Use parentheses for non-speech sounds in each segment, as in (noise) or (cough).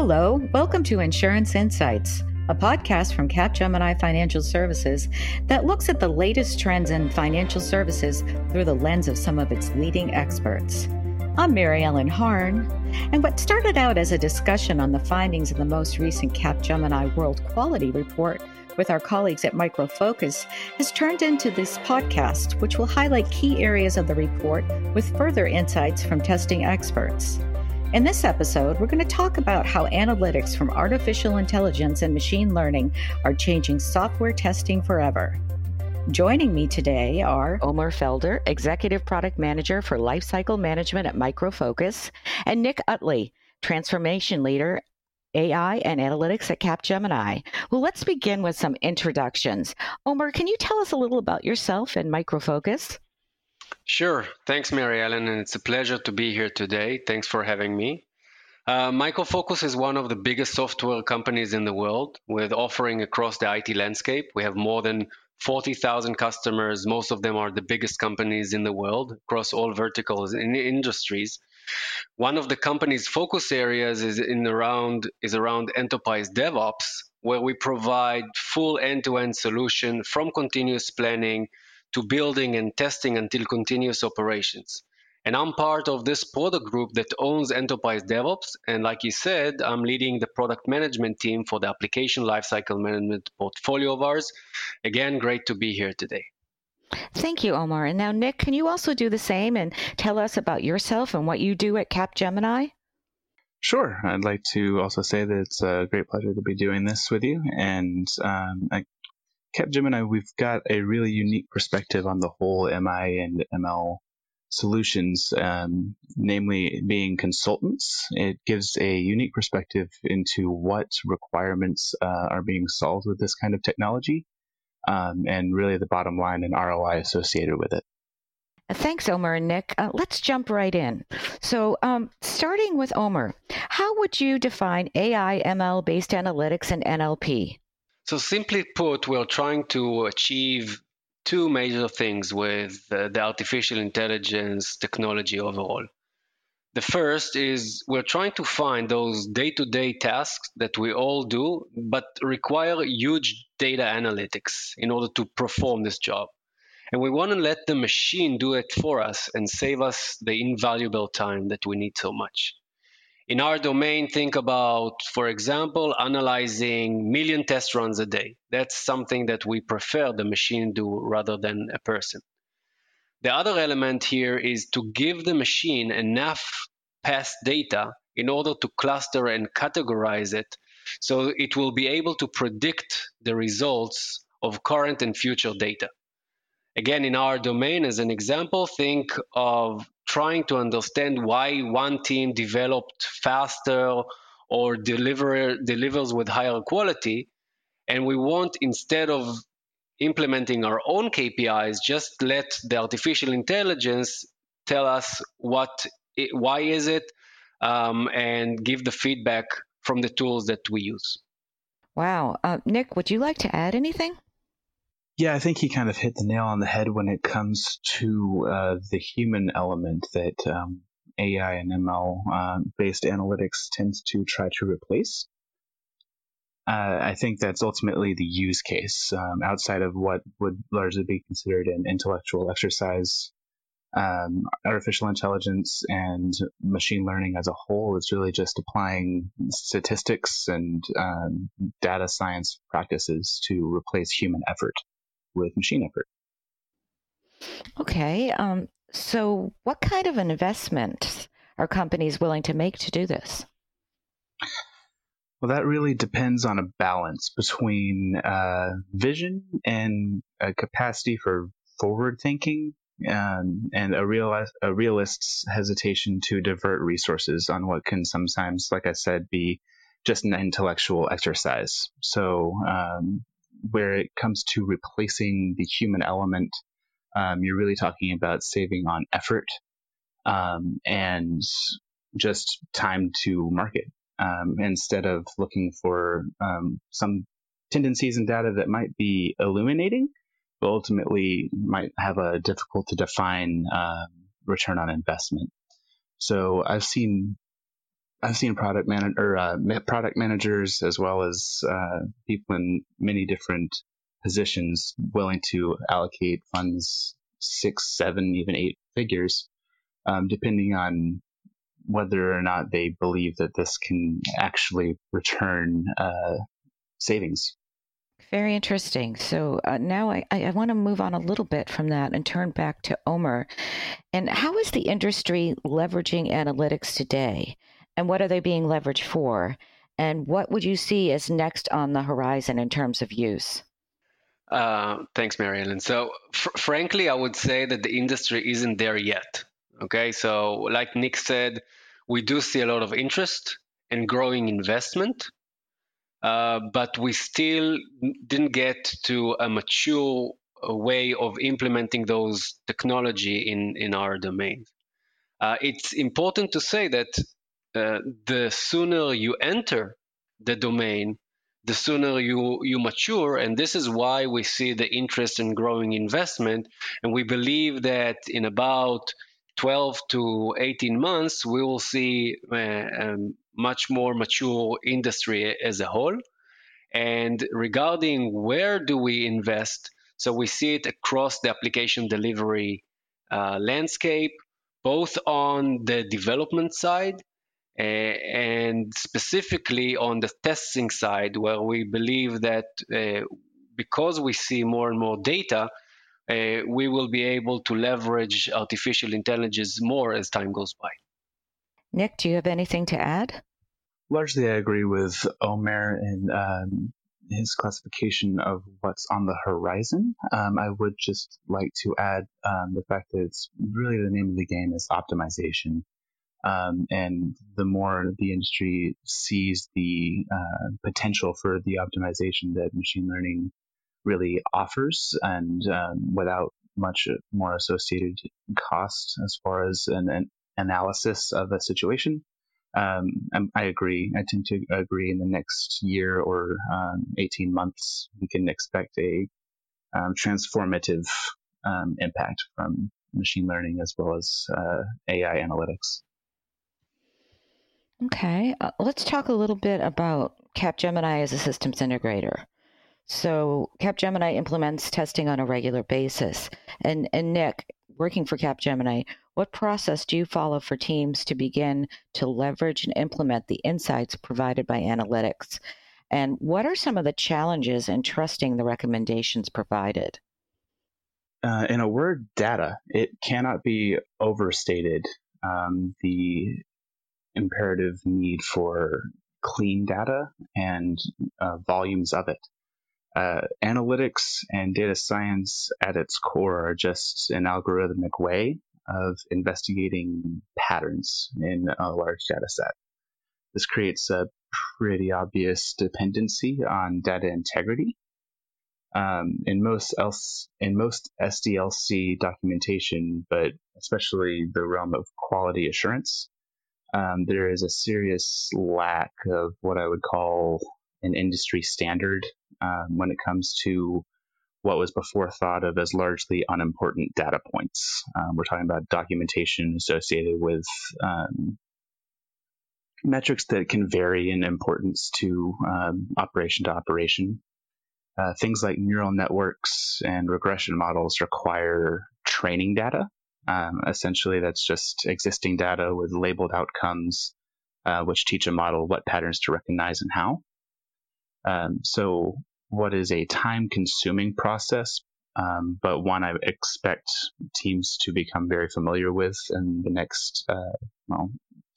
Hello, welcome to Insurance Insights, a podcast from Capgemini Financial Services that looks at the latest trends in financial services through the lens of some of its leading experts. I'm Mary Ellen Harn, and what started out as a discussion on the findings of the most recent Capgemini World Quality Report with our colleagues at Micro Focus has turned into this podcast, which will highlight key areas of the report with further insights from testing experts. In this episode, we're going to talk about how analytics from artificial intelligence and machine learning are changing software testing forever. Joining me today are Omar Felder, Executive Product Manager for Lifecycle Management at Micro Focus, and Nick Utley, Transformation Leader AI and Analytics at Capgemini. Well, let's begin with some introductions. Omar, can you tell us a little about yourself and Micro Focus? Sure. Thanks, Mary Ellen, and it's a pleasure to be here today. Thanks for having me. Uh, Micro Focus is one of the biggest software companies in the world with offering across the IT landscape. We have more than 40,000 customers. Most of them are the biggest companies in the world across all verticals in industries. One of the company's focus areas is in around is around enterprise DevOps, where we provide full end-to-end solution from continuous planning to building and testing until continuous operations. And I'm part of this product group that owns Enterprise DevOps. And like you said, I'm leading the product management team for the application lifecycle management portfolio of ours. Again, great to be here today. Thank you, Omar. And now, Nick, can you also do the same and tell us about yourself and what you do at Capgemini? Sure. I'd like to also say that it's a great pleasure to be doing this with you. And um, I Capgemini, we've got a really unique perspective on the whole AI and ML solutions, um, namely being consultants. It gives a unique perspective into what requirements uh, are being solved with this kind of technology, um, and really the bottom line and ROI associated with it. Thanks, Omer and Nick. Uh, let's jump right in. So, um, starting with Omer, how would you define AI, ML based analytics, and NLP? So, simply put, we're trying to achieve two major things with uh, the artificial intelligence technology overall. The first is we're trying to find those day to day tasks that we all do, but require huge data analytics in order to perform this job. And we want to let the machine do it for us and save us the invaluable time that we need so much. In our domain, think about, for example, analyzing million test runs a day. That's something that we prefer the machine do rather than a person. The other element here is to give the machine enough past data in order to cluster and categorize it so it will be able to predict the results of current and future data. Again, in our domain, as an example, think of trying to understand why one team developed faster or deliver, delivers with higher quality. And we want, instead of implementing our own KPIs, just let the artificial intelligence tell us what, it, why is it, um, and give the feedback from the tools that we use. Wow. Uh, Nick, would you like to add anything? Yeah, I think he kind of hit the nail on the head when it comes to uh, the human element that um, AI and ML uh, based analytics tends to try to replace. Uh, I think that's ultimately the use case um, outside of what would largely be considered an intellectual exercise. Um, artificial intelligence and machine learning as a whole is really just applying statistics and um, data science practices to replace human effort with machine effort. Okay. Um, so, what kind of an investment are companies willing to make to do this? Well, that really depends on a balance between uh, vision and a capacity for forward thinking um, and a, real, a realist's hesitation to divert resources on what can sometimes, like I said, be just an intellectual exercise. So, um, where it comes to replacing the human element, um, you're really talking about saving on effort um, and just time to market um, instead of looking for um, some tendencies and data that might be illuminating, but ultimately might have a difficult to define uh, return on investment. So I've seen I've seen product man or uh, product managers as well as uh, people in many different positions willing to allocate funds six, seven, even eight figures, um, depending on whether or not they believe that this can actually return uh, savings. Very interesting. So uh, now I, I want to move on a little bit from that and turn back to Omer. And how is the industry leveraging analytics today? And what are they being leveraged for? And what would you see as next on the horizon in terms of use? Uh, thanks, Mary Ellen. So, fr- frankly, I would say that the industry isn't there yet. Okay, so like Nick said, we do see a lot of interest and growing investment, uh, but we still didn't get to a mature uh, way of implementing those technology in, in our domain. Uh, it's important to say that uh, the sooner you enter the domain, the sooner you, you mature. And this is why we see the interest in growing investment. And we believe that in about 12 to 18 months, we will see a uh, um, much more mature industry as a whole. And regarding where do we invest, so we see it across the application delivery uh, landscape, both on the development side and specifically on the testing side, where we believe that uh, because we see more and more data, uh, we will be able to leverage artificial intelligence more as time goes by. Nick, do you have anything to add? Largely, I agree with Omer in um, his classification of what's on the horizon. Um, I would just like to add um, the fact that it's really the name of the game is optimization. Um, and the more the industry sees the uh, potential for the optimization that machine learning really offers, and um, without much more associated cost as far as an, an analysis of a situation. Um, I agree. I tend to agree. In the next year or um, 18 months, we can expect a um, transformative um, impact from machine learning as well as uh, AI analytics. Okay, uh, let's talk a little bit about Capgemini as a systems integrator. So Capgemini implements testing on a regular basis. And, and Nick, working for Capgemini, what process do you follow for teams to begin to leverage and implement the insights provided by analytics? And what are some of the challenges in trusting the recommendations provided? Uh, in a word, data. It cannot be overstated. Um, the imperative need for clean data and uh, volumes of it. Uh, analytics and data science at its core are just an algorithmic way of investigating patterns in a large data set. This creates a pretty obvious dependency on data integrity. Um, in most else in most SDLC documentation, but especially the realm of quality assurance, um, there is a serious lack of what I would call an industry standard um, when it comes to what was before thought of as largely unimportant data points. Um, we're talking about documentation associated with um, metrics that can vary in importance to um, operation to operation. Uh, things like neural networks and regression models require training data. Um, essentially, that's just existing data with labeled outcomes, uh, which teach a model what patterns to recognize and how. Um, so what is a time consuming process, um, but one I expect teams to become very familiar with in the next, uh, well,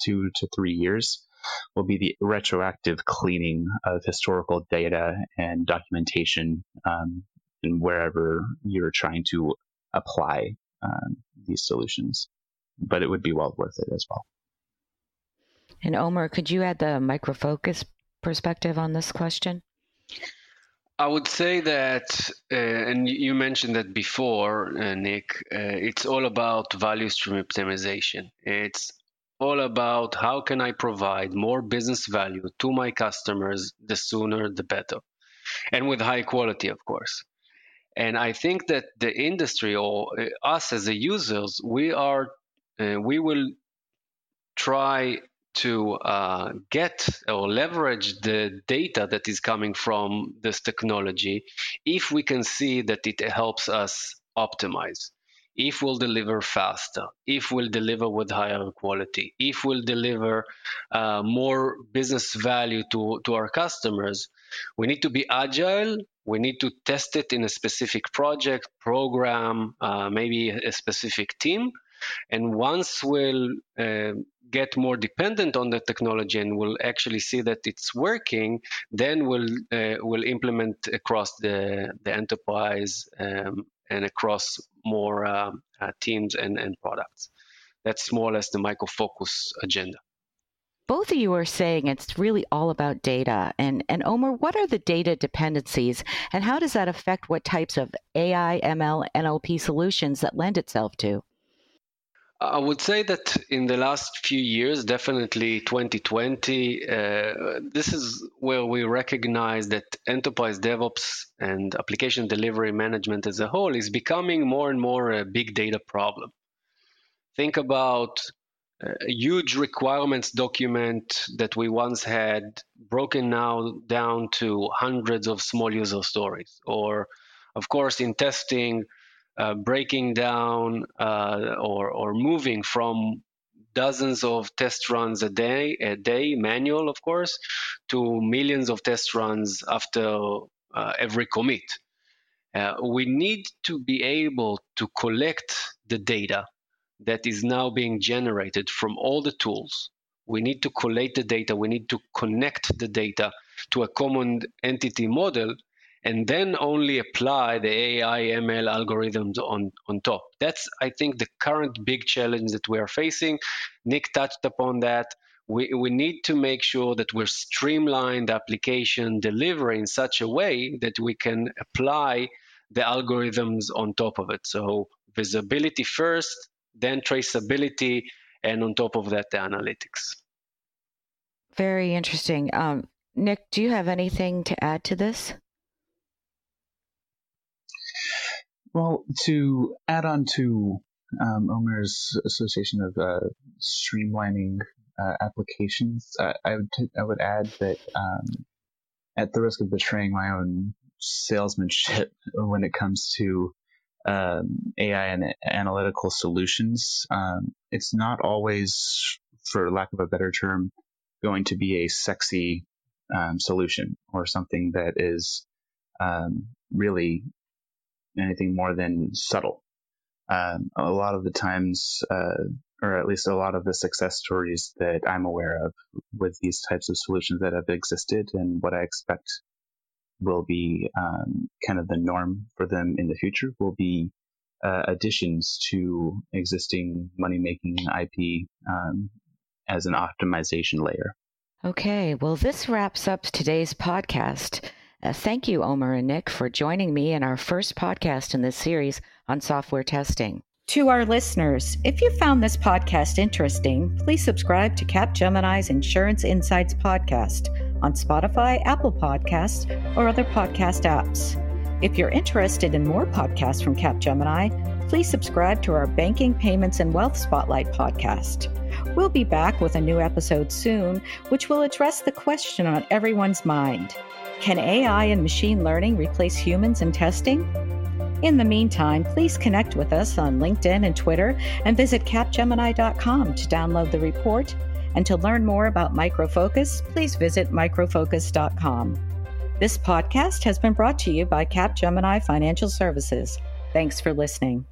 two to three years will be the retroactive cleaning of historical data and documentation um, and wherever you're trying to apply um, these solutions. But it would be well worth it as well. And Omer, could you add the Micro Focus perspective on this question? I would say that, uh, and you mentioned that before, uh, Nick, uh, it's all about value stream optimization. It's all about how can I provide more business value to my customers the sooner the better, and with high quality, of course. And I think that the industry or uh, us as the users, we are, uh, we will try to uh, get or leverage the data that is coming from this technology if we can see that it helps us optimize if we'll deliver faster, if we'll deliver with higher quality, if we'll deliver uh, more business value to, to our customers, we need to be agile. We need to test it in a specific project, program, uh, maybe a specific team. And once we'll uh, get more dependent on the technology and we'll actually see that it's working, then we'll uh, we'll implement across the the enterprise um, and across more um, uh, teams and, and products. That's more or less the micro focus agenda. Both of you are saying it's really all about data. And, and Omer, what are the data dependencies and how does that affect what types of AI, ML, NLP solutions that lend itself to? I would say that in the last few years, definitely 2020, uh, this is where we recognize that enterprise DevOps and application delivery management as a whole is becoming more and more a big data problem. Think about huge requirements document that we once had broken now down to hundreds of small user stories, or of course in testing uh, breaking down uh, or, or moving from dozens of test runs a day, a day, manual, of course, to millions of test runs after uh, every commit. Uh, we need to be able to collect the data that is now being generated from all the tools. We need to collate the data. We need to connect the data to a common entity model and then only apply the AI ML algorithms on, on top. That's, I think, the current big challenge that we are facing. Nick touched upon that. We, we need to make sure that we're streamlined application delivery in such a way that we can apply the algorithms on top of it. So visibility first, then traceability, and on top of that, the analytics. Very interesting. Um, Nick, do you have anything to add to this? Well, to add on to um, Omer's association of uh, streamlining uh, applications, uh, I would t- I would add that um, at the risk of betraying my own salesmanship (laughs) when it comes to um, AI and analytical solutions, um, it's not always, for lack of a better term, going to be a sexy um, solution or something that is um, really anything more than subtle. Um, a lot of the times, uh, or at least a lot of the success stories that I'm aware of with these types of solutions that have existed and what I expect will be um, kind of the norm for them in the future will be uh, additions to existing money making IP um, as an optimization layer. Okay, well, this wraps up today's podcast. Uh, thank you, Omer and Nick, for joining me in our first podcast in this series on software testing. To our listeners, if you found this podcast interesting, please subscribe to Capgemini's Insurance Insights podcast on Spotify, Apple Podcasts, or other podcast apps. If you're interested in more podcasts from Capgemini, please subscribe to our Banking, Payments, and Wealth Spotlight podcast. We'll be back with a new episode soon, which will address the question on everyone's mind can AI and machine learning replace humans in testing? In the meantime, please connect with us on LinkedIn and Twitter and visit capgemini.com to download the report. And to learn more about Micro Focus, please visit microfocus.com. This podcast has been brought to you by Capgemini Financial Services. Thanks for listening.